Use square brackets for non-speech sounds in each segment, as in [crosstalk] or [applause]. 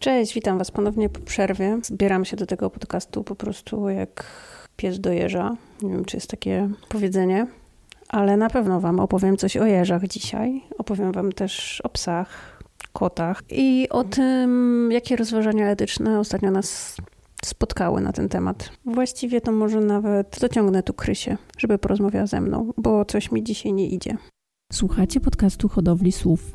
Cześć, witam Was ponownie po przerwie. Zbieram się do tego podcastu po prostu jak pies do jeża. Nie wiem, czy jest takie powiedzenie, ale na pewno Wam opowiem coś o jeżach dzisiaj. Opowiem Wam też o psach, kotach i o tym, jakie rozważania etyczne ostatnio nas spotkały na ten temat. Właściwie to może nawet dociągnę tu Krysię, żeby porozmawiała ze mną, bo coś mi dzisiaj nie idzie. Słuchacie podcastu Hodowli Słów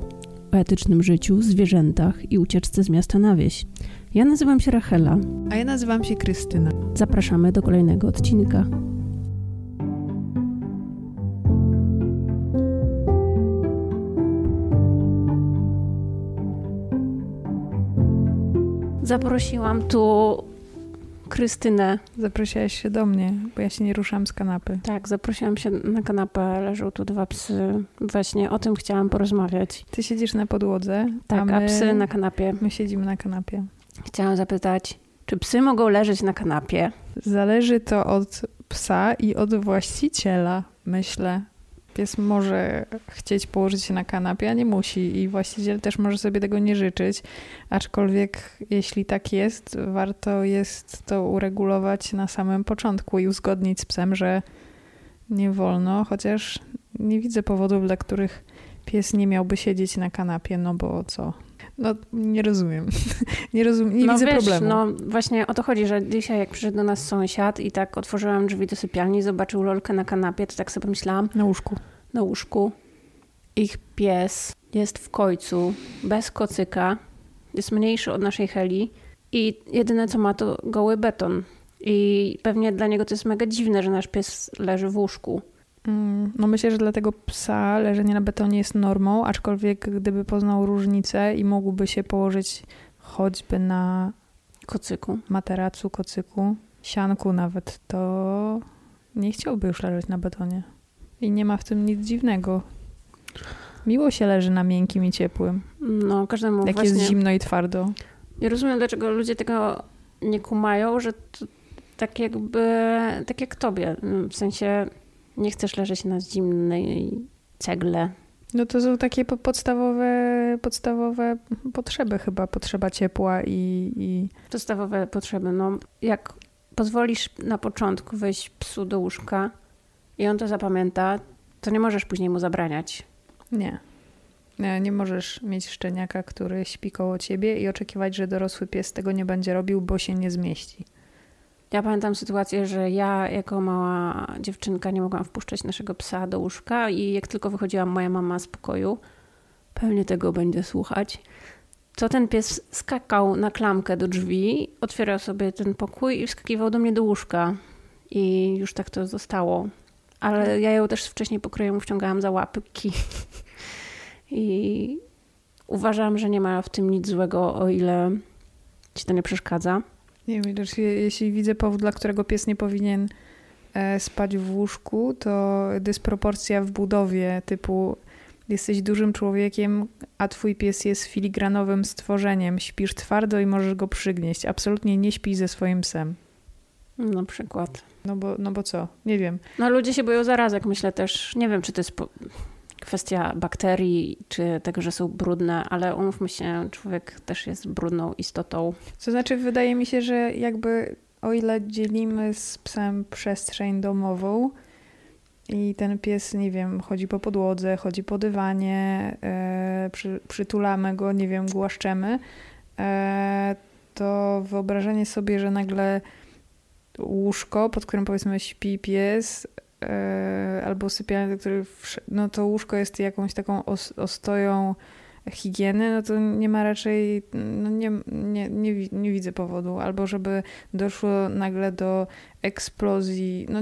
o etycznym życiu, zwierzętach i ucieczce z miasta na wieś. Ja nazywam się Rachela. A ja nazywam się Krystyna. Zapraszamy do kolejnego odcinka. Zaprosiłam tu Krystynę. Zaprosiłaś się do mnie, bo ja się nie ruszam z kanapy. Tak, zaprosiłam się na kanapę, leżą tu dwa psy. Właśnie o tym chciałam porozmawiać. Ty siedzisz na podłodze, Tak, a, my, a psy na kanapie. my siedzimy na kanapie. Chciałam zapytać, czy psy mogą leżeć na kanapie? Zależy to od psa i od właściciela, myślę. Pies może chcieć położyć się na kanapie, a nie musi i właściciel też może sobie tego nie życzyć. Aczkolwiek jeśli tak jest, warto jest to uregulować na samym początku i uzgodnić z psem, że nie wolno, chociaż nie widzę powodów, dla których pies nie miałby siedzieć na kanapie, no bo co? No nie rozumiem. [laughs] nie rozumiem, nie no widzę wiesz, problemu. No właśnie o to chodzi, że dzisiaj jak przyszedł do nas sąsiad i tak otworzyłam drzwi do sypialni, zobaczył lolkę na kanapie, to tak sobie pomyślałam, Na łóżku. na łóżku. Ich pies jest w końcu, bez kocyka, jest mniejszy od naszej Heli i jedyne co ma to goły beton. I pewnie dla niego to jest mega dziwne, że nasz pies leży w łóżku. Mm, No myślę, że dla tego psa leżenie na betonie jest normą, aczkolwiek gdyby poznał różnicę i mógłby się położyć choćby na Kocyku. materacu, kocyku, sianku nawet, to nie chciałby już leżeć na betonie. I nie ma w tym nic dziwnego. Miło się leży na miękkim i ciepłym. No, każdemu Jak właśnie... jest zimno i twardo. Nie rozumiem, dlaczego ludzie tego nie kumają, że to tak jakby, tak jak tobie. W sensie nie chcesz leżeć na zimnej cegle. No to są takie po- podstawowe, podstawowe potrzeby chyba. Potrzeba ciepła i, i Podstawowe potrzeby. No, jak pozwolisz na początku wejść psu do łóżka i on to zapamięta, to nie możesz później mu zabraniać. Nie. Nie, nie możesz mieć szczeniaka, który śpi koło ciebie i oczekiwać, że dorosły pies tego nie będzie robił, bo się nie zmieści. Ja pamiętam sytuację, że ja jako mała dziewczynka nie mogłam wpuszczać naszego psa do łóżka i jak tylko wychodziła moja mama z pokoju, pewnie tego będzie słuchać, to ten pies skakał na klamkę do drzwi, otwierał sobie ten pokój i wskakiwał do mnie do łóżka. I już tak to zostało. Ale ja ją też wcześniej pokrojem wciągałam za łapki. I uważam, że nie ma w tym nic złego, o ile ci to nie przeszkadza. Nie wiem, lecz je- jeśli widzę powód, dla którego pies nie powinien e, spać w łóżku, to dysproporcja w budowie typu jesteś dużym człowiekiem, a twój pies jest filigranowym stworzeniem. Śpisz twardo i możesz go przygnieść. Absolutnie nie śpij ze swoim psem. Na przykład. No bo, no bo co? Nie wiem. No ludzie się boją zarazek, myślę też. Nie wiem, czy to jest po- kwestia bakterii, czy tego, że są brudne, ale umówmy się, człowiek też jest brudną istotą. To znaczy, wydaje mi się, że jakby o ile dzielimy z psem przestrzeń domową i ten pies, nie wiem, chodzi po podłodze, chodzi po dywanie, e, przy, przytulamy go, nie wiem, głaszczemy, e, to wyobrażenie sobie, że nagle łóżko, pod którym powiedzmy śpi pies, albo sypialnia, do której no to łóżko jest jakąś taką os, ostoją higieny, no to nie ma raczej, no nie, nie, nie, nie widzę powodu. Albo żeby doszło nagle do eksplozji, no,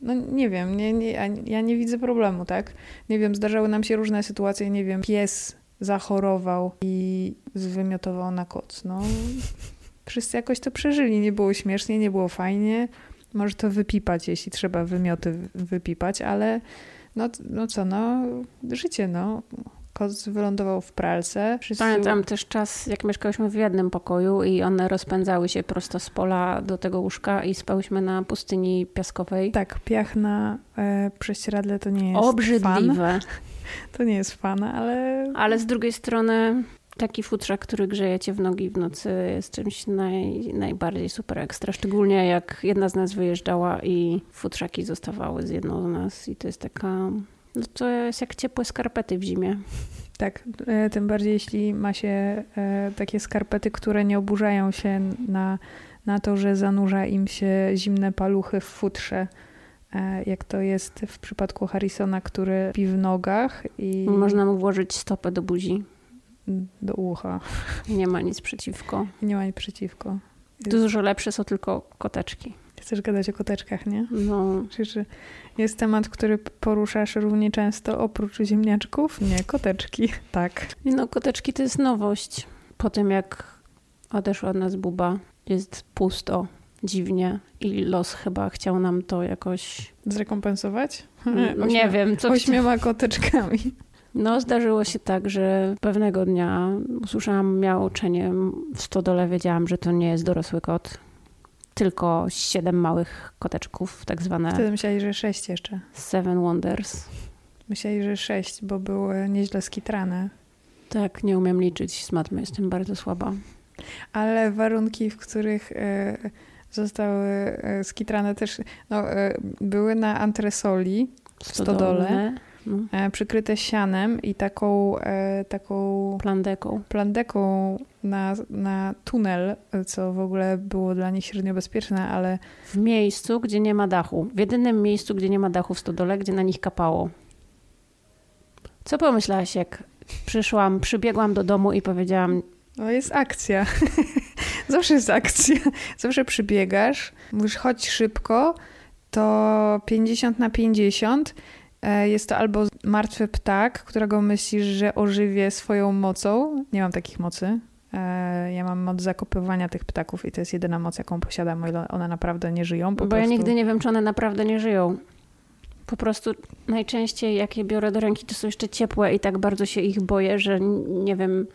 no nie wiem, nie, nie, ja nie widzę problemu, tak? Nie wiem, zdarzały nam się różne sytuacje, nie wiem, pies zachorował i zwymiotował na koc, no. Wszyscy jakoś to przeżyli, nie było śmiesznie, nie było fajnie. Może to wypipać, jeśli trzeba wymioty wypipać, ale no, no co, no życie, no. Kot wylądował w pralce. Wszyscy... Pamiętam też czas, jak mieszkałyśmy w jednym pokoju i one rozpędzały się prosto z pola do tego łóżka i spałyśmy na pustyni piaskowej. Tak, piach na e, prześcieradle to nie jest fan. Obrzydliwe. [laughs] To nie jest fan, ale Ale z drugiej strony taki futrzak, który grzeje cię w nogi w nocy jest czymś naj, najbardziej super ekstra. Szczególnie jak jedna z nas wyjeżdżała i futrzaki zostawały z jedną z nas i to jest taka... No to jest jak ciepłe skarpety w zimie. Tak, e, tym bardziej jeśli ma się e, takie skarpety, które nie oburzają się na, na to, że zanurza im się zimne paluchy w futrze, e, jak to jest w przypadku Harrisona, który pi w nogach i Można mu włożyć stopę do buzi. Do ucha. Nie ma nic przeciwko. Nie ma nic przeciwko. Dużo lepsze są tylko koteczki. Chcesz gadać o koteczkach, nie? No, czy jest temat, który poruszasz równie często oprócz ziemniaczków? Nie, koteczki. [laughs] Tak. no koteczki to jest nowość. Po tym jak odeszła od nas Buba, jest pusto, dziwnie i los chyba chciał nam to jakoś... Zrekompensować? [laughs] Nie wiem, co Ośmioma koteczkami. No, zdarzyło się tak, że pewnego dnia usłyszałam miauczenie w stodole. Wiedziałam, że to nie jest dorosły kot, tylko siedem małych koteczków, tak zwane Wtedy myśleli, że sześć jeszcze. Seven Wonders. Myśleli, że sześć, bo były nieźle skitrane. Tak, nie umiem liczyć z matmy, jestem bardzo słaba. Ale warunki, w których e, zostały e, skitrane też no, e, były na antresoli w stodole, No, e, przykryte sianem i taką, e, taką plandeką. plandeką na, na tunel, co w ogóle było dla nich średnio bezpieczne, ale W miejscu, gdzie nie ma dachu. W jedynym miejscu, gdzie nie ma dachu w stodole, gdzie na nich kapało. Co pomyślałaś, jak przyszłam, przybiegłam do domu i powiedziałam, no jest akcja. [laughs] Zawsze jest akcja. Zawsze przybiegasz, mówisz chodź szybko, to 50 na 50 e, jest to albo martwy ptak, którego myślisz, że ożywię swoją mocą. Nie mam takich mocy. E, Ja mam moc zakopywania tych ptaków i to jest jedyna moc, jaką posiadam, o ile one naprawdę nie żyją. Bo prostu. ja nigdy nie wiem, czy one naprawdę nie żyją. Po prostu najczęściej jak je biorę do ręki, to są jeszcze ciepłe i tak bardzo się ich boję, że nie wiem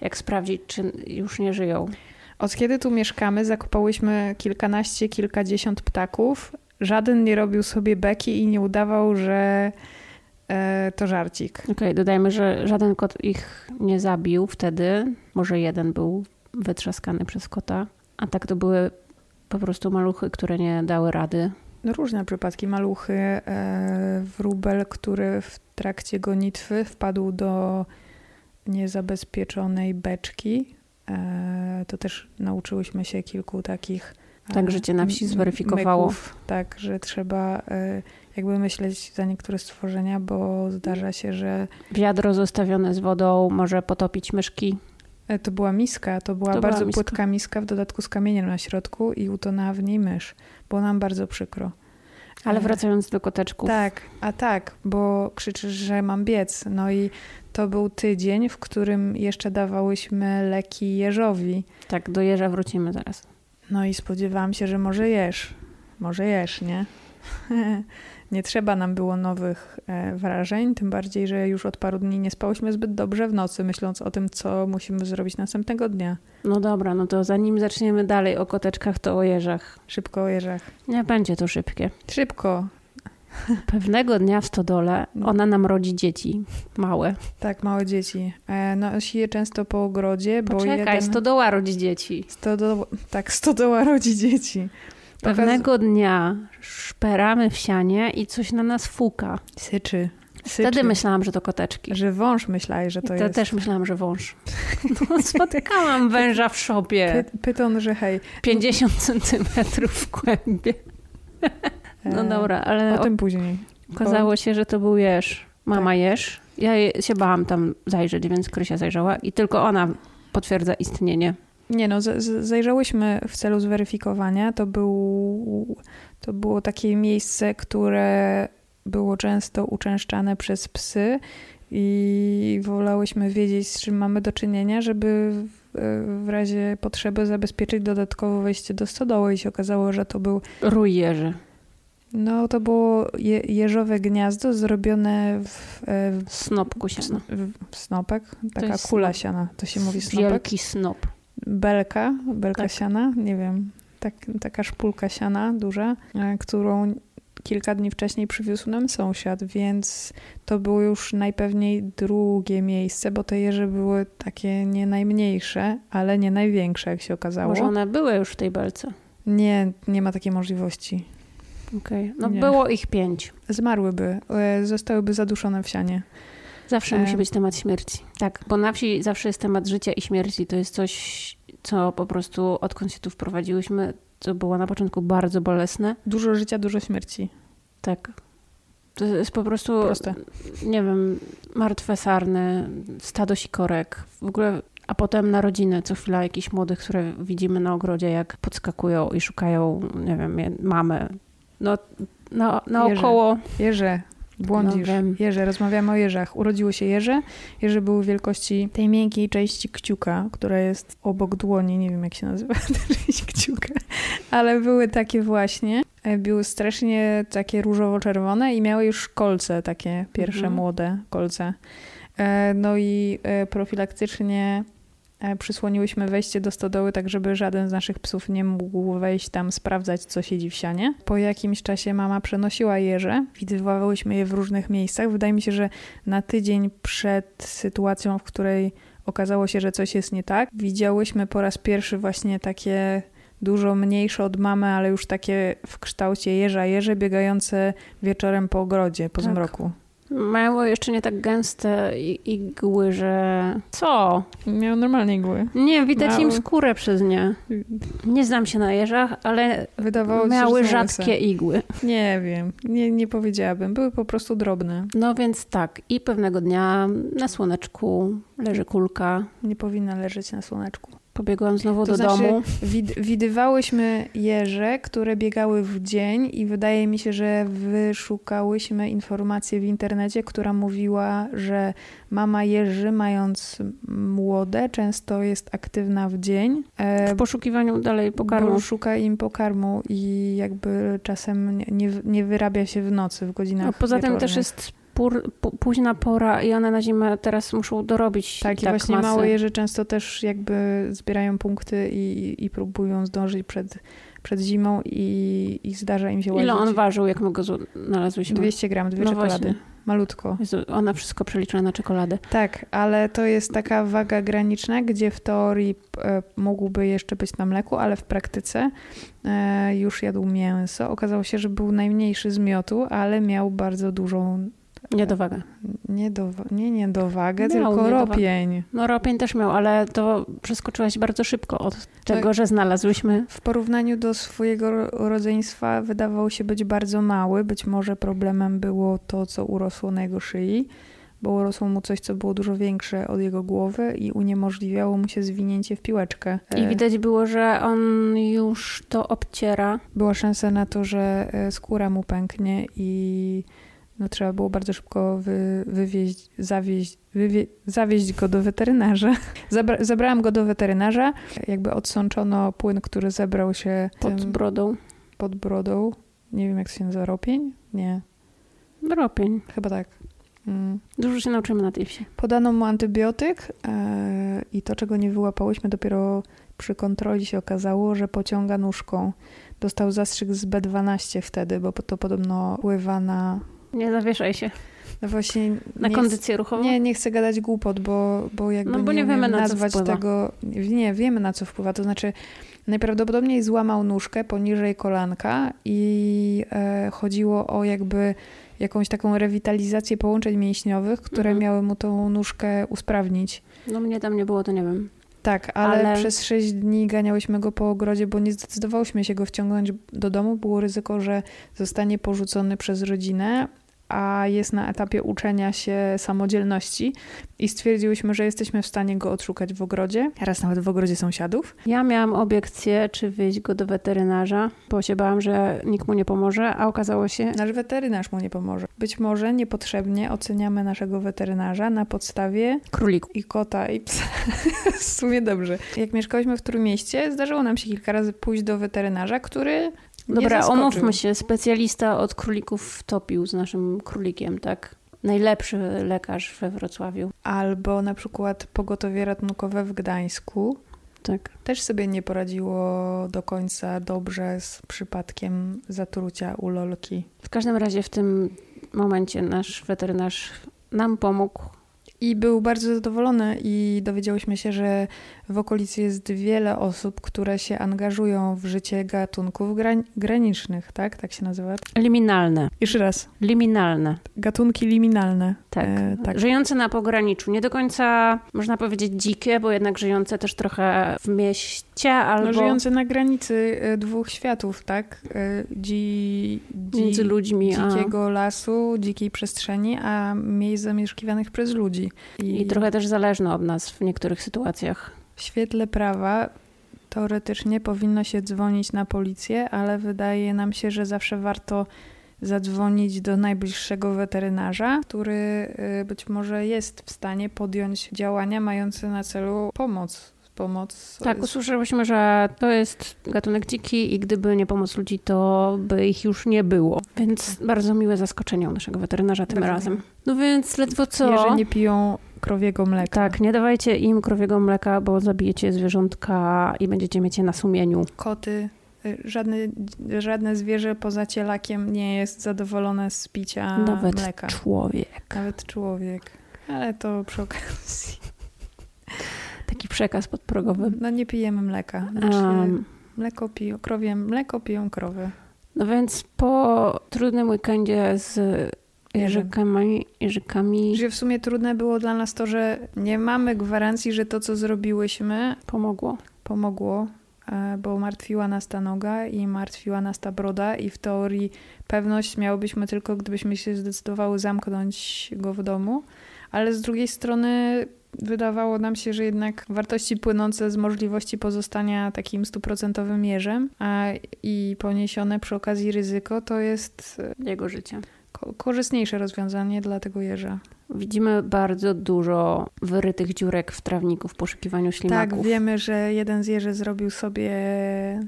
jak sprawdzić, czy już nie żyją. Od kiedy tu mieszkamy, zakopałyśmy kilkanaście, kilkadziesiąt ptaków. Żaden nie robił sobie beki i nie udawał, że e, to żarcik. Okej, dodajmy, że żaden kot ich nie zabił wtedy. Może jeden był wytrzaskany przez kota, a tak to były po prostu maluchy, które nie dały rady. No, różne przypadki. Maluchy, e, wróbel, który w trakcie gonitwy wpadł do niezabezpieczonej beczki. E, to też nauczyłyśmy się kilku takich. Tak życie na wsi zweryfikowało. myków. Tak, że trzeba e, jakby myśleć za niektóre stworzenia, bo zdarza się, że Wiadro zostawione z wodą może potopić myszki. E, To była miska, to była To była bardzo miska. płytka miska, w dodatku z kamieniem na środku i utonęła w niej mysz. Było nam bardzo przykro. Ale E, wracając do koteczków. Tak, a tak, bo krzyczysz, że mam biec. No i to był tydzień, w którym jeszcze dawałyśmy leki jeżowi. tak, do jeża wrócimy zaraz. No i spodziewałam się, że może jesz. Może jesz, nie? [laughs] nie trzeba nam było nowych e, wrażeń, tym bardziej, że już od paru dni nie spałyśmy zbyt dobrze w nocy, myśląc o tym, co musimy zrobić następnego dnia. No dobra, no to zanim zaczniemy dalej o koteczkach, to o jeżach. Szybko o jeżach. Nie będzie to szybkie. Szybko, Pewnego dnia w stodole ona nam rodzi dzieci małe. Tak, małe dzieci. E, Nosi je często po ogrodzie, bo Poczekaj, jeden... stodoła rodzi dzieci. Stodo... Tak, stodoła rodzi dzieci. Okaz- Pewnego dnia szperamy w sianie i coś na nas fuka. Syczy. Syczy. Wtedy myślałam, że to koteczki. Że wąż myślałeś, że to jest. też myślałam, że wąż. [laughs] No, spotkałam węża w szopie. Py- pyton, że hej. 50 centymetrów w kłębie. No E, dobra, ale O tym później. okazało się, że to był jeż. Mama jeż. Ja się bałam tam zajrzeć, więc Krysia zajrzała i tylko ona potwierdza istnienie. Nie no, zajrzałyśmy w celu zweryfikowania. To, był, to było takie miejsce, które było często uczęszczane przez psy i wolałyśmy wiedzieć, z czym mamy do czynienia, żeby w, w razie potrzeby zabezpieczyć dodatkowo wejście do stodoły i się okazało, że to był Rój jeży. No to było je, jeżowe gniazdo zrobione w, e, w, Snopku siana. w, w snopek, taka kula snop. siana, to się mówi snopek. Wielki snop. belka, belka Tak. siana, nie wiem, tak, taka szpulka siana duża, e, którą kilka dni wcześniej przywiózł nam sąsiad, więc to było już najpewniej drugie miejsce, bo te jeże były takie nie najmniejsze, ale nie największe, jak się okazało. Może one były już w tej belce? Nie, nie ma takiej możliwości. Okej, okay. no Nie. było ich pięć. Zmarłyby, e, zostałyby zaduszone w sianie. Zawsze E. musi być temat śmierci. Tak, bo na wsi zawsze jest temat życia i śmierci. To jest coś, co po prostu odkąd się tu wprowadziłyśmy, to było na początku bardzo bolesne. Dużo życia, dużo śmierci. Tak. To jest po prostu, Proste. nie wiem, martwe sarny, stado sikorek, w ogóle, a potem narodziny, co chwila jakichś młodych, które widzimy na ogrodzie, jak podskakują i szukają, nie wiem, mamy. No, na, naokoło, Jeże, błądzisz. No wiem. rozmawiamy o jeżach. Urodziło się jeże. Jeże były wielkości tej miękkiej części kciuka, która jest obok dłoni. Nie wiem, jak się nazywa [laughs] ta część kciuka. Ale były takie właśnie. E, Były strasznie takie różowo-czerwone i miały już kolce, takie pierwsze Mhm. młode kolce. E, No i e, profilaktycznie przysłoniłyśmy wejście do stodoły, tak żeby żaden z naszych psów nie mógł wejść tam, sprawdzać, co siedzi w sianie. Po jakimś czasie mama przenosiła jeże. Widywałyśmy je w różnych miejscach. Wydaje mi się, że na tydzień przed sytuacją, w której okazało się, że coś jest nie tak, widziałyśmy po raz pierwszy właśnie takie dużo mniejsze od mamy, ale już takie w kształcie jeża jeże biegające wieczorem po ogrodzie, po Tak. zmroku. Mają jeszcze nie tak gęste igły, że... Co? Miał normalnie igły. Nie, widać im Mały. skórę przez nie. Nie znam się na jeżach, ale Wydawało się, miały są rzadkie łyse. igły. Nie wiem, nie, nie powiedziałabym. Były po prostu drobne. No więc tak, i pewnego dnia na słoneczku leży kulka. Nie powinna leżeć na słoneczku. Pobiegłam znowu To do znaczy, domu. Wid- widywałyśmy jeże, które biegały w dzień i wydaje mi się, że wyszukałyśmy informację w internecie, która mówiła, że mama jeży mając młode często jest aktywna w dzień. e, W poszukiwaniu dalej pokarmu. Bo szuka im pokarmu i jakby czasem nie, nie, wyrabia się w nocy, w godzinach No, poza tym wieczornych. też jest pór, późna pora i one na zimę teraz muszą dorobić Tak, i tak właśnie masy. małe jeże często też jakby zbierają punkty i, i próbują zdążyć przed, przed zimą i, i zdarza im się łazić. Ile on ważył, jak my go znalazłyśmy? 200 gram, dwie No czekolady. właśnie. Malutko. Jezu, ona wszystko przelicza na czekoladę. Tak, ale to jest taka waga graniczna, gdzie w teorii e, mógłby jeszcze być na mleku, ale w praktyce e, już jadł mięso. Okazało się, że był najmniejszy z miotu, ale miał bardzo dużą Niedowaga. nie, do, nie niedowagę, Miał tylko niedowagę. ropień. No ropień też miał, ale to przeskoczyłaś bardzo szybko od tego, Tak. że znalazłyśmy. W porównaniu do swojego ro- rodzeństwa wydawał się być bardzo mały. Być może problemem było to, co urosło na jego szyi, bo urosło mu coś, co było dużo większe od jego głowy i uniemożliwiało mu się zwinięcie w piłeczkę. I E, widać było, że on już to obciera. Była szansa na to, że e, skóra mu pęknie i no, trzeba było bardzo szybko wy, wywieźć, zawieźć, wywie, zawieźć go do weterynarza. [laughs] Zabra, zabrałam go do weterynarza. Jakby odsączono płyn, który zebrał się Pod tym, brodą. pod brodą. Nie wiem, jak się nazywa, ropień? Nie, Ropień. chyba tak. Mm. Dużo się nauczymy na tej wsi. Podano mu antybiotyk e, i to, czego nie wyłapałyśmy, dopiero przy kontroli się okazało, że pociąga nóżką. Dostał zastrzyk z B12 wtedy, bo to podobno wpływa na... Nie zawieszaj się. No właśnie Na kondycję ruchową? Nie, nie chcę gadać głupot, bo, bo jakby No bo nie, nie wiemy, na co nazwać tego. Nie, wiemy na co wpływa. To znaczy najprawdopodobniej złamał nóżkę poniżej kolanka i e, chodziło o jakby jakąś taką rewitalizację połączeń mięśniowych, które Mhm. miały mu tą nóżkę usprawnić. No mnie tam nie było, to nie wiem. Tak, ale, Ale- przez sześć dni ganiałyśmy go po ogrodzie, bo nie zdecydowałyśmy się go wciągnąć do domu. Było ryzyko, że zostanie porzucony przez rodzinę, a jest na etapie uczenia się samodzielności i stwierdziłyśmy, że jesteśmy w stanie go odszukać w ogrodzie, raz nawet w ogrodzie sąsiadów. Ja miałam obiekcję, czy wyjść go do weterynarza, bo się bałam, że nikt mu nie pomoże, a okazało się... Nasz weterynarz mu nie pomoże. Być może niepotrzebnie oceniamy naszego weterynarza na podstawie Króliku. i kota i psa. [laughs] w sumie dobrze. Jak mieszkałyśmy w Trójmieście, zdarzyło nam się kilka razy pójść do weterynarza, który Dobra, omówmy się. Specjalista od królików wtopił z naszym królikiem, tak? Najlepszy lekarz we Wrocławiu. Albo na przykład pogotowie ratunkowe w Gdańsku. Tak. Też sobie nie poradziło do końca dobrze z przypadkiem zatrucia u lolki. W każdym razie w tym momencie nasz weterynarz nam pomógł. I był bardzo zadowolony i dowiedziałyśmy się, że w okolicy jest wiele osób, które się angażują w życie gatunków gran- granicznych, tak? Tak się nazywa? Liminalne. Jeszcze raz. Liminalne. Gatunki liminalne. Tak. E, tak. Żyjące na pograniczu. Nie do końca, można powiedzieć, dzikie, bo jednak żyjące też trochę w mieście albo... No, żyjące na granicy e, dwóch światów, tak? E, Dzi, dzi, Między ludźmi, a- Dzikiego lasu, dzikiej przestrzeni, a miejsc zamieszkiwanych przez ludzi. I trochę też zależne od nas w niektórych sytuacjach. W świetle prawa teoretycznie powinno się dzwonić na policję, ale wydaje nam się, że zawsze warto zadzwonić do najbliższego weterynarza, który y, być może jest w stanie podjąć działania mające na celu pomoc. Pomoc Tak, usłyszałyśmy, że to jest gatunek dziki i gdyby nie pomoc ludzi, to by ich już nie było. Więc bardzo miłe zaskoczenie u naszego weterynarza tym Bardzo razem. No więc ledwo co... Jeżeli nie piją krowiego mleka. Tak, nie dawajcie im krowiego mleka, bo zabijecie zwierzątka i będziecie mieć je na sumieniu. Koty, y, żadne, żadne zwierzę poza cielakiem nie jest zadowolone z picia Nawet mleka. człowiek. Nawet człowiek. Ale to przy okazji. Taki przekaz podprogowy. No nie pijemy mleka. Znaczy, Um, Mleko piją, krowie, mleko piją krowy. no więc po trudnym weekendzie z jeżykami, jeżykami Że w sumie trudne było dla nas to, że nie mamy gwarancji, że to, co zrobiłyśmy, pomogło. pomogło, e, bo martwiła nas ta noga i martwiła nas ta broda i w teorii pewność miałybyśmy tylko, gdybyśmy się zdecydowały zamknąć go w domu, ale z drugiej strony wydawało nam się, że jednak wartości płynące z możliwości pozostania takim stuprocentowym jeżem a i poniesione przy okazji ryzyko to jest e, Jego życia. ko- korzystniejsze rozwiązanie dla tego jeża. Widzimy bardzo dużo wyrytych dziurek w trawniku w poszukiwaniu ślimaków. Tak, wiemy, że jeden z jeży zrobił sobie,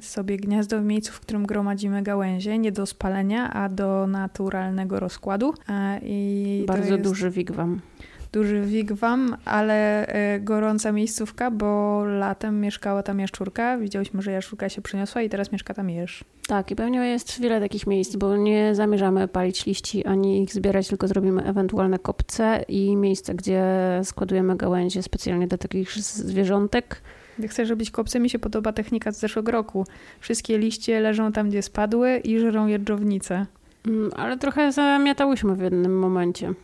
sobie gniazdo w miejscu, w którym gromadzimy gałęzie, nie do spalenia, a do naturalnego rozkładu. A, I Bardzo jest duży wigwam. Duży wigwam, ale e, gorąca miejscówka, bo latem mieszkała tam jaszczurka. Widziałyśmy, że jaszczurka się przeniosła i teraz mieszka tam jeż. Tak, i pewnie jest wiele takich miejsc, bo nie zamierzamy palić liści ani ich zbierać, tylko zrobimy ewentualne kopce i miejsca, gdzie składujemy gałęzie specjalnie do takich zwierzątek. Gdy chcesz robić kopce, mi się podoba technika z zeszłego roku. Wszystkie liście leżą tam, gdzie spadły i żerą jeżdżownice. Mm, Ale trochę zamiatałyśmy w jednym momencie.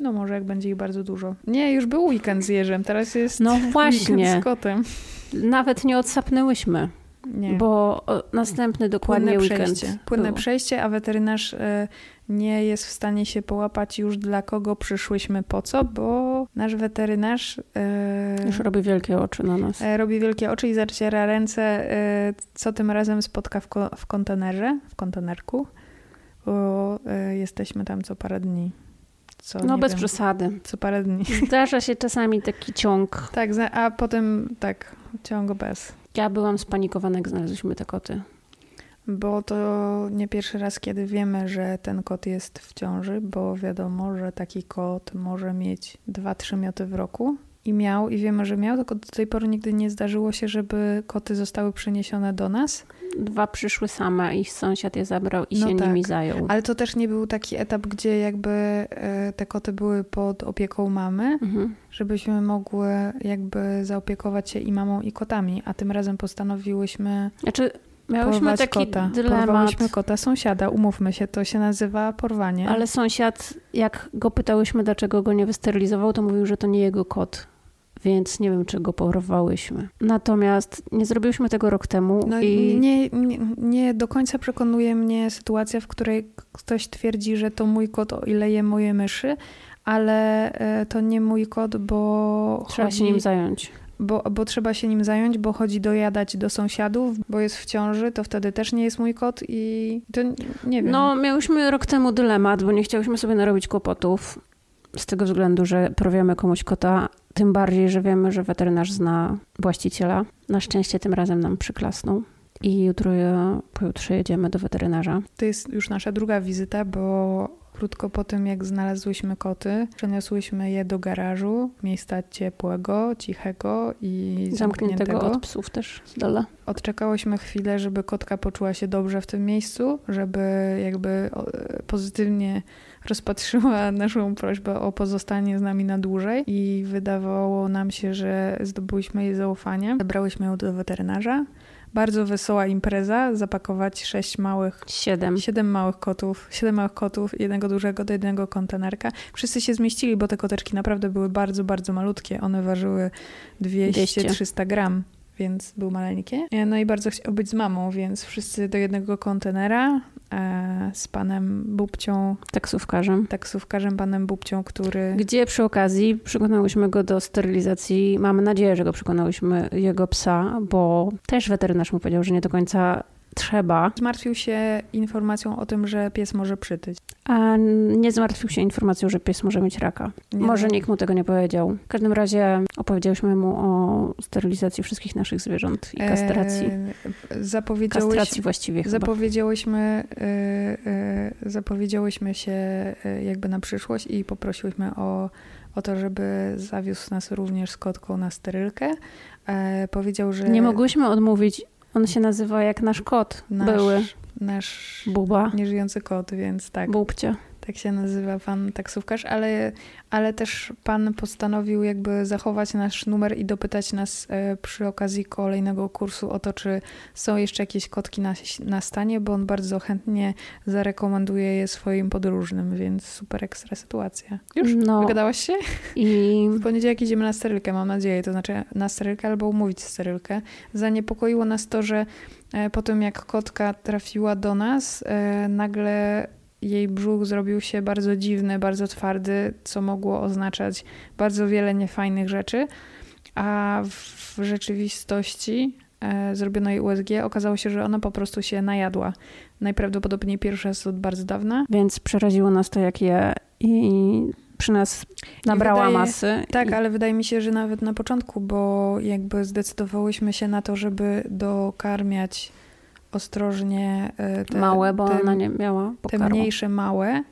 No może jak będzie ich bardzo dużo. Nie, już był weekend z jeżem, teraz jest No [laughs] weekend właśnie, z kotem. nawet nie odsapnęłyśmy, Nie. bo następny dokładnie Płynne weekend. przejście. Płynne był. przejście, a weterynarz e, nie jest w stanie się połapać już dla kogo przyszłyśmy po co, bo nasz weterynarz e, Już robi wielkie oczy na nas. e, robi wielkie oczy i zaciera ręce, co tym razem spotka w, ko- w kontenerze, w kontenerku, bo jesteśmy tam co parę dni. Co, No bez wiem, przesady. Co parę dni. [laughs] Zdarza się czasami taki ciąg. Tak, a potem tak, ciąg bez. Ja byłam spanikowana, jak znaleźliśmy te koty. Bo to nie pierwszy raz, kiedy wiemy, że ten kot jest w ciąży, bo wiadomo, że taki kot może mieć 2-3 mioty w roku. I miał, i wiemy, że miał, tylko do tej pory nigdy nie zdarzyło się, żeby koty zostały przeniesione do nas. Dwa przyszły same, ich sąsiad je zabrał i No się tak. nimi zajął. Ale to też nie był taki etap, gdzie jakby e, te koty były pod opieką mamy, Mhm. żebyśmy mogły jakby zaopiekować się i mamą, i kotami. A tym razem postanowiłyśmy Znaczy, miałyśmy taki kota. dylemat, Porwałyśmy kota sąsiada, umówmy się, to się nazywa porwanie. ale sąsiad, jak go pytałyśmy, dlaczego go nie wysterylizował, to mówił, że to nie jego kot. Więc nie wiem, czy go porwałyśmy. Natomiast nie zrobiłyśmy tego rok temu No i nie, nie, nie do końca przekonuje mnie sytuacja, w której ktoś twierdzi, że to mój kot, o ile je moje myszy, ale e, to nie mój kot, bo trzeba chodzi, się nim zająć. bo, bo trzeba się nim zająć, bo chodzi dojadać do sąsiadów, bo jest w ciąży, to wtedy też nie jest mój kot i to nie wiem. No, miałyśmy rok temu dylemat, bo nie chciałyśmy sobie narobić kłopotów. Z tego względu, że porwiemy komuś kota, tym bardziej, że wiemy, że weterynarz zna właściciela. Na szczęście tym razem nam przyklasnął. i jutro, pojutrze jedziemy do weterynarza. To jest już nasza druga wizyta, bo krótko po tym, jak znalazłyśmy koty, przeniosłyśmy je do garażu, miejsca ciepłego, cichego i zamkniętego. zamkniętego od psów też z dala. Odczekałyśmy chwilę, żeby kotka poczuła się dobrze w tym miejscu, żeby jakby pozytywnie rozpatrzyła [laughs] naszą prośbę o pozostanie z nami na dłużej i wydawało nam się, że zdobyłyśmy jej zaufanie. Zabrałyśmy ją do weterynarza. Bardzo wesoła impreza, zapakować sześć małych... Siedem. Siedem małych kotów. Siedem małych kotów, jednego dużego do jednego kontenerka. Wszyscy się zmieścili, bo te koteczki naprawdę były bardzo, bardzo malutkie. One ważyły 200-300 gram więc był maleńkie. No i bardzo chciał być z mamą, więc wszyscy do jednego kontenera z panem Bubcią. Taksówkarzem. Taksówkarzem, panem Bubcią, który... Gdzie przy okazji przekonałyśmy go do sterylizacji. Mamy nadzieję, że go przekonałyśmy, jego psa, bo też weterynarz mu powiedział, że nie do końca trzeba. Zmartwił się informacją o tym, że pies może przytyć. A nie zmartwił się informacją, że pies może mieć raka. Nie może nikt mu tego nie powiedział. W każdym razie opowiedziałyśmy mu o sterylizacji wszystkich naszych zwierząt i kastracji. Eee, zapowiedziałeś, kastracji właściwie zapowiedziałyśmy, yy, yy, zapowiedziałyśmy się jakby na przyszłość i poprosiłyśmy o, o to, żeby zawiózł nas również z kotką na sterylkę. E, powiedział, że... Nie mogłyśmy odmówić on się nazywa jak nasz kot nasz, były. Nasz Buba. nieżyjący kot, więc tak. Bubcie. Tak się nazywa pan taksówkarz, ale, ale też pan postanowił jakby zachować nasz numer i dopytać nas e, przy okazji kolejnego kursu o to, czy są jeszcze jakieś kotki na, na stanie, bo on bardzo chętnie zarekomenduje je swoim podróżnym, więc super ekstra sytuacja. Już? No. Wygadałaś się? I... W poniedziałek idziemy na sterylkę, mam nadzieję, to znaczy na sterylkę albo umówić sterylkę. Zaniepokoiło nas to, że e, po tym jak kotka trafiła do nas, e, nagle jej brzuch zrobił się bardzo dziwny, bardzo twardy, co mogło oznaczać bardzo wiele niefajnych rzeczy, a w rzeczywistości e, zrobiono jej USG, okazało się, że ona po prostu się najadła. Najprawdopodobniej pierwszy raz od bardzo dawna. Więc przeraziło nas to, jak je i przy nas nabrała wydaje, masy. Tak, i... ale wydaje mi się, że nawet na początku, bo jakby zdecydowałyśmy się na to, żeby dokarmiać ostrożnie e, te, małe, bo te, ona nie miała pokarmu. Te mniejsze małe,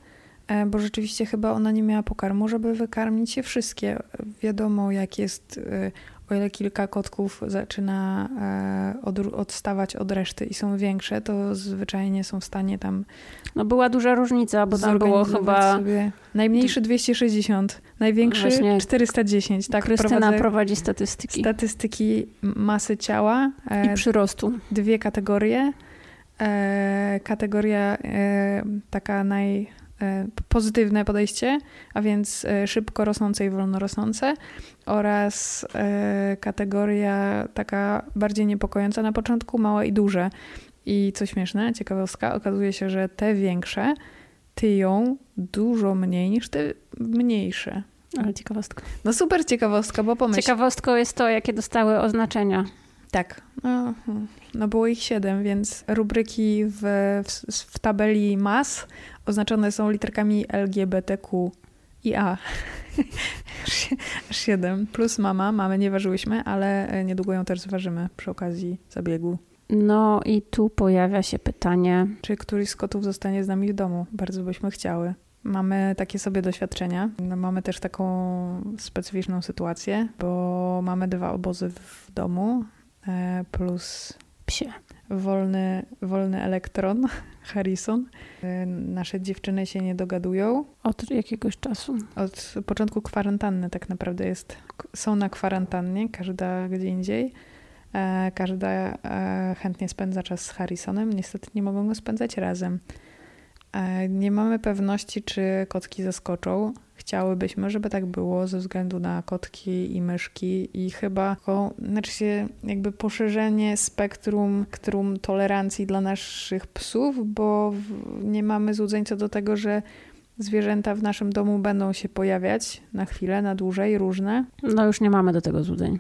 e, bo rzeczywiście chyba ona nie miała pokarmu, żeby wykarmić się wszystkie. Wiadomo, jak jest e, o ile kilka kotków zaczyna e, od, odstawać od reszty i są większe, to zwyczajnie są w stanie tam. No była duża różnica, bo tam było chyba. Sobie. Najmniejszy 260, największy Właśnie 410. Tak, Krystyna prowadzi statystyki. Statystyki masy ciała e, i przyrostu. Dwie kategorie. E, kategoria taka naj pozytywne podejście, a więc e, szybko rosnące i wolno rosnące oraz e, kategoria taka bardziej niepokojąca na początku, małe i duże. I co śmieszne, ciekawostka, okazuje się, że te większe tyją dużo mniej niż te mniejsze. Ale ciekawostka. No super ciekawostka, bo pomyśl. Ciekawostką jest to, jakie dostały oznaczenia. Tak. No, no było ich siedem, więc rubryki w, w, w tabeli mas oznaczone są literkami LGBTQ i A. [laughs] Aż 7. Plus mama. Mamy nie ważyłyśmy, ale e, niedługo ją też zważymy przy okazji zabiegu. No i tu pojawia się pytanie. Czy któryś z kotów zostanie z nami w domu? Bardzo byśmy chciały. Mamy takie sobie doświadczenia. No, mamy też taką specyficzną sytuację, bo mamy dwa obozy w domu plus psie wolny, wolny elektron, [laughs] Harrison. Y, nasze dziewczyny się nie dogadują. Od jakiegoś czasu? Od początku kwarantanny tak naprawdę jest. Są na kwarantannie, każda gdzie indziej. E, każda e, chętnie spędza czas z Harrisonem. Niestety nie mogą go spędzać razem. E, nie mamy pewności, czy kotki zaskoczą chciałybyśmy, żeby tak było ze względu na kotki i myszki i chyba znaczy się jakby poszerzenie spektrum, spektrum tolerancji dla naszych psów, bo nie mamy złudzeń co do tego, że zwierzęta w naszym domu będą się pojawiać na chwilę, na dłużej, różne. No już nie mamy do tego złudzeń.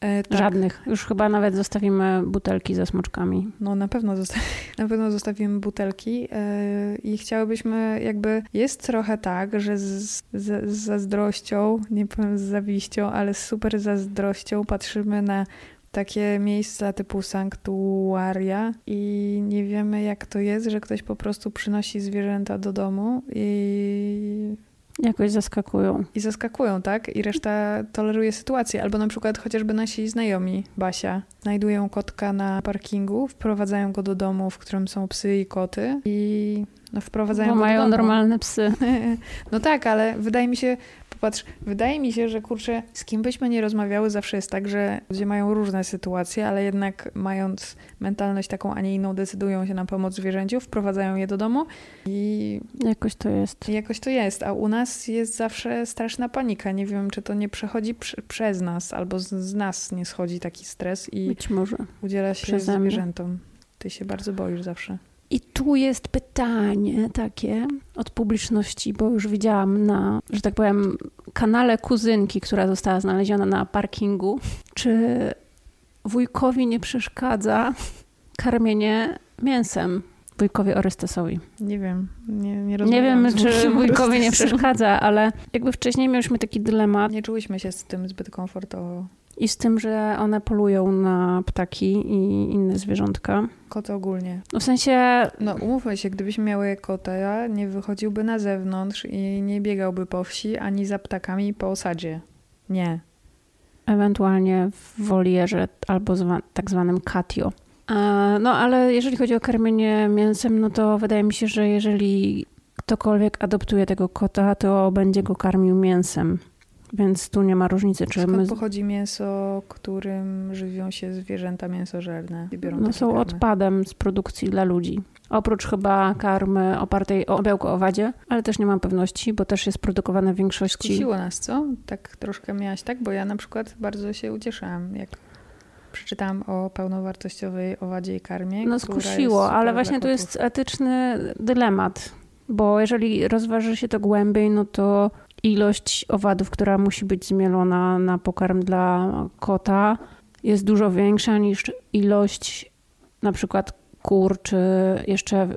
E, tak. Żadnych. Już chyba nawet zostawimy butelki ze smoczkami. No na pewno, zosta [laughs] na pewno zostawimy butelki e, i chciałybyśmy jakby... Jest trochę tak, że z, z, z zazdrością, nie powiem z zawiścią, ale z super zazdrością patrzymy na takie miejsca typu sanktuaria i nie wiemy jak to jest, że ktoś po prostu przynosi zwierzęta do domu i Jakoś zaskakują. i zaskakują, tak? I reszta toleruje sytuację. Albo na przykład chociażby nasi znajomi, Basia, znajdują kotka na parkingu, wprowadzają go do domu, w którym są psy i koty i no, wprowadzają Bo go mają do domu. normalne psy. [laughs] No tak, ale wydaje mi się, popatrz, wydaje mi się, że kurczę, z kim byśmy nie rozmawiały, zawsze jest tak, że ludzie mają różne sytuacje, ale jednak mając mentalność taką, a nie inną, decydują się na pomoc zwierzęciu, wprowadzają je do domu i Jakoś to jest. jakoś to jest. A u nas jest zawsze straszna panika. Nie wiem, czy to nie przechodzi prze, przez nas, albo z, z nas nie schodzi taki stres i Być może. udziela się Przeze zwierzętom. Ty się bardzo boisz zawsze. I tu jest pytanie takie od publiczności, bo już widziałam na, że tak powiem, kanale kuzynki, która została znaleziona na parkingu, czy wujkowi nie przeszkadza karmienie mięsem wujkowi Orystesowi. Nie wiem, nie, nie Nie rozmawiałam wiem, czy wujkowi nie przeszkadza, ale jakby wcześniej mieliśmy taki dylemat Nie czułyśmy się z tym zbyt komfortowo. I z tym, że one polują na ptaki i inne zwierzątka. Koty ogólnie. No w sensie No umówmy się, gdybyśmy miały kota, nie wychodziłby na zewnątrz i nie biegałby po wsi, ani za ptakami po osadzie. Nie. ewentualnie w wolierze albo zwa, tak zwanym katio. No ale jeżeli chodzi o karmienie mięsem, no to wydaje mi się, że jeżeli ktokolwiek adoptuje tego kota, to będzie go karmił mięsem. Więc tu nie ma różnicy, czy Skąd my pochodzi mięso, którym żywią się zwierzęta mięsożerne? no, są karmy? odpadem z produkcji dla ludzi. Oprócz chyba karmy opartej o białko owadzie, ale też nie mam pewności, bo też jest produkowane w większości. Skusiło nas, co? Tak troszkę miałaś tak? Bo ja na przykład bardzo się ucieszyłam, jak przeczytałam o pełnowartościowej owadzie i karmie. No skusiło, ale właśnie tu jest etyczny dylemat, bo jeżeli rozważy się to głębiej, no to ilość owadów, która musi być zmielona na pokarm dla kota jest dużo większa niż ilość na przykład kur czy jeszcze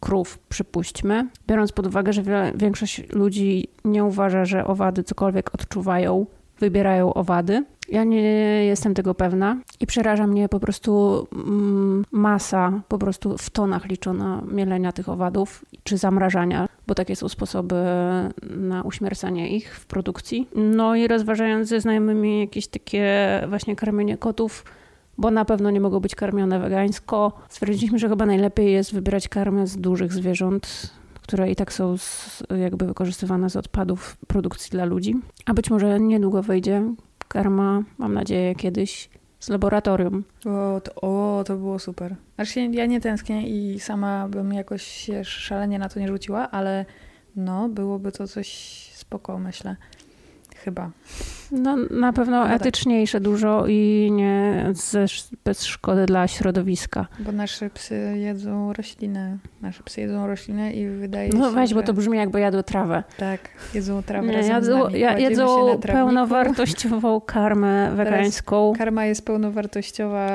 krów, przypuśćmy. Biorąc pod uwagę, że większość ludzi nie uważa, że owady cokolwiek odczuwają, wybierają owady. Ja nie jestem tego pewna i przeraża mnie po prostu mm, masa, po prostu w tonach liczona mielenia tych owadów czy zamrażania, bo takie są sposoby na uśmiercanie ich w produkcji. No i rozważając ze znajomymi jakieś takie właśnie karmienie kotów, bo na pewno nie mogą być karmione wegańsko, stwierdziliśmy, że chyba najlepiej jest wybierać karmę z dużych zwierząt, które i tak są z, jakby wykorzystywane z odpadów produkcji dla ludzi. A być może niedługo wejdzie karma, mam nadzieję, kiedyś z laboratorium. O to, o, to było super. Znaczy, ja nie tęsknię i sama bym jakoś się szalenie na to nie rzuciła, ale no, byłoby to coś spoko, myślę. Chyba. No, na pewno tak. etyczniejsze dużo i nie ze, bez szkody dla środowiska. Bo nasze psy jedzą rośliny. Nasze psy jedzą rośliny i wydaje się, No weź, że... bo to brzmi jakby jadły trawę. Tak, jedzą trawę Nie, jadzą, jedzą pełnowartościową [laughs] karmę wegańską. Karma jest pełnowartościowa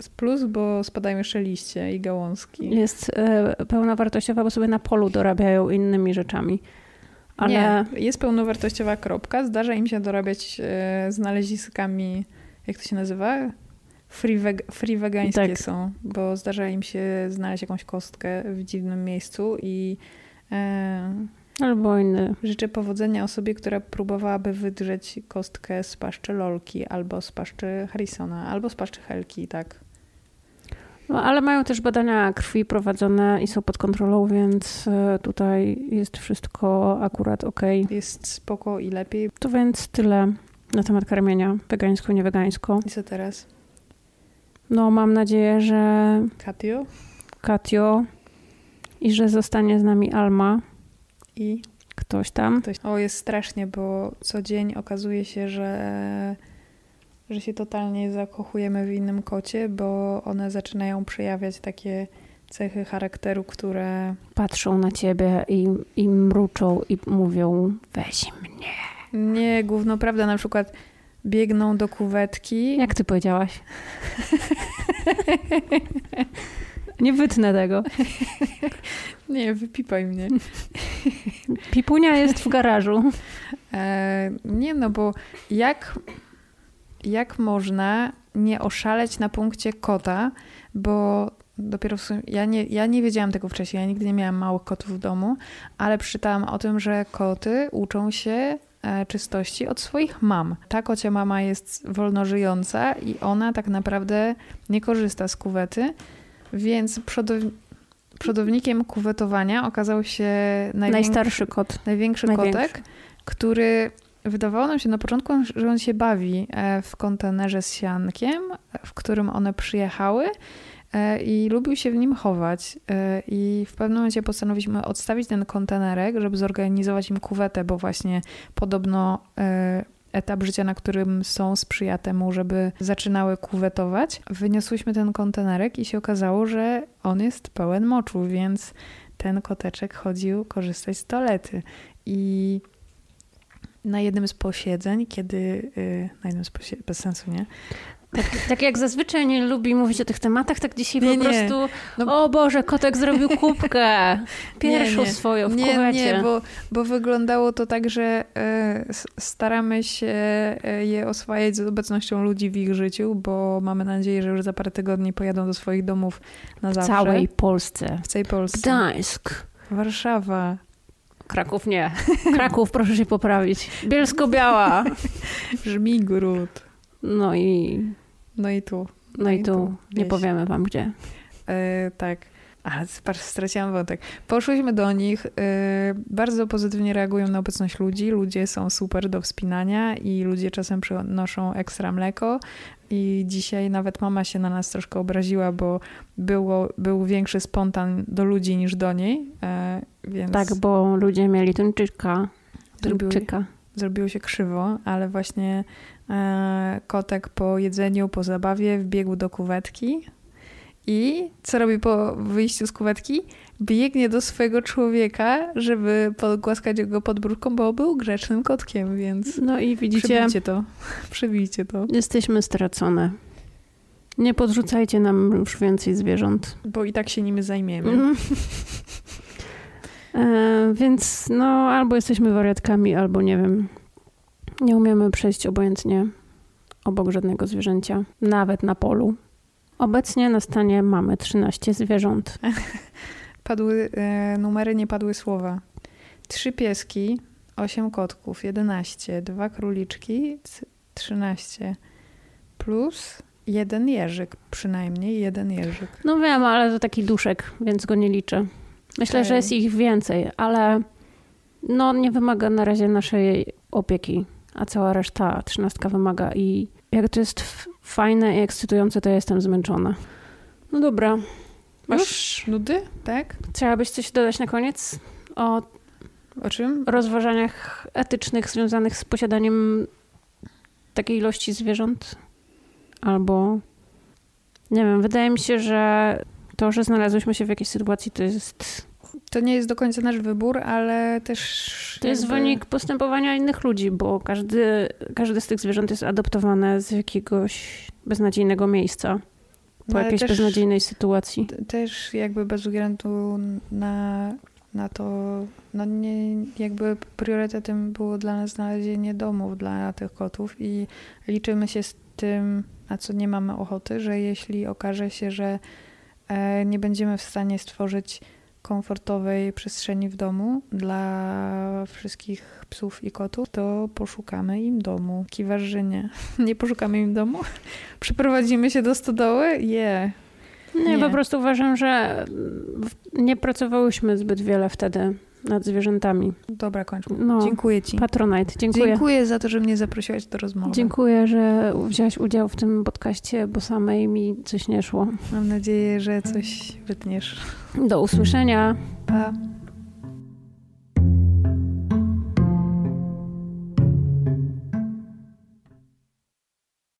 z plus, bo spadają jeszcze liście i gałązki. Jest e, pełnowartościowa, bo sobie na polu dorabiają innymi rzeczami. Ale Nie, jest pełnowartościowa kropka. Zdarza im się dorabiać e, znaleziskami, jak to się nazywa? Free, weg, free wegańskie Tak. są, bo zdarza im się znaleźć jakąś kostkę w dziwnym miejscu i e, albo inny. życzę powodzenia osobie, która próbowałaby wydrzeć kostkę z paszczy Lolki, albo z paszczy Harrisona, albo z paszczy Helki, tak. No, ale mają też badania krwi prowadzone i są pod kontrolą, więc e, tutaj jest wszystko akurat ok. Jest spoko i lepiej. To więc tyle na temat karmienia wegańsko, nie wegańsko. I co teraz? No mam nadzieję, że Katio Katio i że zostanie z nami Alma, i ktoś tam. Ktoś... O, jest strasznie, bo co dzień okazuje się, że, że się totalnie zakochujemy w innym kocie, bo one zaczynają przejawiać takie cechy charakteru, które Patrzą na ciebie i, i mruczą i mówią weź mnie. nie gówno prawda, na przykład biegną do kuwetki. Jak ty powiedziałaś? Nie wytnę tego. [laughs] Nie, wypipaj mnie. Pipunia jest w garażu. E, nie no, bo jak, jak można nie oszaleć na punkcie kota, bo dopiero w sumie, ja nie, ja nie wiedziałam tego wcześniej, ja nigdy nie miałam małych kotów w domu, ale przeczytałam o tym, że koty uczą się e, czystości od swoich mam. Ta kocia mama jest wolnożyjąca i ona tak naprawdę nie korzysta z kuwety, więc przodow- przodownikiem kuwetowania okazał się największy, Najstarszy kot. największy, Największy. kotek, który wydawało nam się na początku, że on się bawi e, w kontenerze z siankiem, w którym one przyjechały e, i lubił się w nim chować. E, I w pewnym momencie postanowiliśmy odstawić ten kontenerek, żeby zorganizować im kuwetę, bo właśnie podobno etap życia, na którym są, sprzyja temu, żeby zaczynały kuwetować. Wyniosłyśmy ten kontenerek i się okazało, że on jest pełen moczu, więc ten koteczek chodził korzystać z toalety. I na jednym z posiedzeń, kiedy. y, Na jednym z posiedzeń, bez sensu, nie? Tak, tak jak zazwyczaj nie lubi mówić o tych tematach, tak dzisiaj Nie, po nie. prostu No- o Boże, kotek zrobił kubkę. [laughs] Pierwszą Nie, swoją w Nie, kuwecie. nie, bo, bo wyglądało to tak, że s- staramy się e, je oswajać z obecnością ludzi w ich życiu, bo mamy nadzieję, że już za parę tygodni pojadą do swoich domów na w zawsze. całej Polsce. W całej Polsce. Gdańsk. Warszawa. Kraków nie. [laughs] Kraków, proszę się poprawić. Bielsko-Biała. [laughs] Żmigród. No i, No i tu. no i tu nie wieś. powiemy wam gdzie. E, tak. Ale patrz, straciłam wątek. Poszłyśmy do nich. e, bardzo pozytywnie reagują na obecność ludzi. Ludzie są super do wspinania i ludzie czasem przynoszą ekstra mleko. I dzisiaj nawet mama się na nas troszkę obraziła, bo było, był większy spontan do ludzi niż do niej. E, więc Tak, bo ludzie mieli tuńczyka. Zrobiły- Tuńczyka. zrobiło się krzywo, ale właśnie e, kotek po jedzeniu, po zabawie wbiegł do kuwetki i co robi po wyjściu z kuwetki? Biegnie do swojego człowieka, żeby pogłaskać go pod brzuszką, bo był grzecznym kotkiem, więc No i widzicie, przybijcie to. [laughs] Przybijcie to. jesteśmy stracone. Nie podrzucajcie nam już więcej zwierząt. Bo i tak się nimi zajmiemy. Mhm. E, więc no, albo jesteśmy wariatkami, albo nie wiem. Nie umiemy przejść obojętnie obok żadnego zwierzęcia, nawet na polu. Obecnie na stanie mamy 13 zwierząt. [laughs] Padły e, numery, nie padły słowa. Trzy pieski, osiem kotków, 11, dwa króliczki, c- 13, plus jeden jeżyk, przynajmniej jeden jeżyk. No wiem, ale to taki duszek, więc go nie liczę. Myślę, że jest ich więcej, ale no nie wymaga na razie naszej opieki, a cała reszta trzynastka wymaga i jak to jest fajne i ekscytujące, to ja jestem zmęczona. No dobra. Masz Już? nudy, tak? Chciałabyś coś dodać na koniec o O czym? rozważaniach etycznych związanych z posiadaniem takiej ilości zwierząt? Albo nie wiem, wydaje mi się, że to, że znalazłyśmy się w jakiejś sytuacji, to jest, To nie jest do końca nasz wybór, ale też... to jest jakby- wynik postępowania innych ludzi, bo każdy, każde z tych zwierząt jest adoptowane z jakiegoś beznadziejnego miejsca, po No, jakiejś też- beznadziejnej sytuacji. Też jakby bez względu na, na to, no nie, jakby priorytetem było dla nas znalezienie domów dla tych kotów i liczymy się z tym, na co nie mamy ochoty, że jeśli okaże się, że e, nie będziemy w stanie stworzyć komfortowej przestrzeni w domu dla wszystkich psów i kotów, to poszukamy im domu. Kiwasz, że nie. [laughs] Nie poszukamy im domu? [laughs] Przyprowadzimy się do stodoły? Je. Nie, Nie. po prostu uważam, że nie pracowałyśmy zbyt wiele wtedy nad zwierzętami. Dobra, kończmy. No, Dziękuję Ci. Patronite, dziękuję. Dziękuję za to, że mnie zaprosiłaś do rozmowy. Dziękuję, że wziąłeś udział w tym podcaście, bo samej mi coś nie szło. Mam nadzieję, że coś wytniesz. Do usłyszenia. Pa.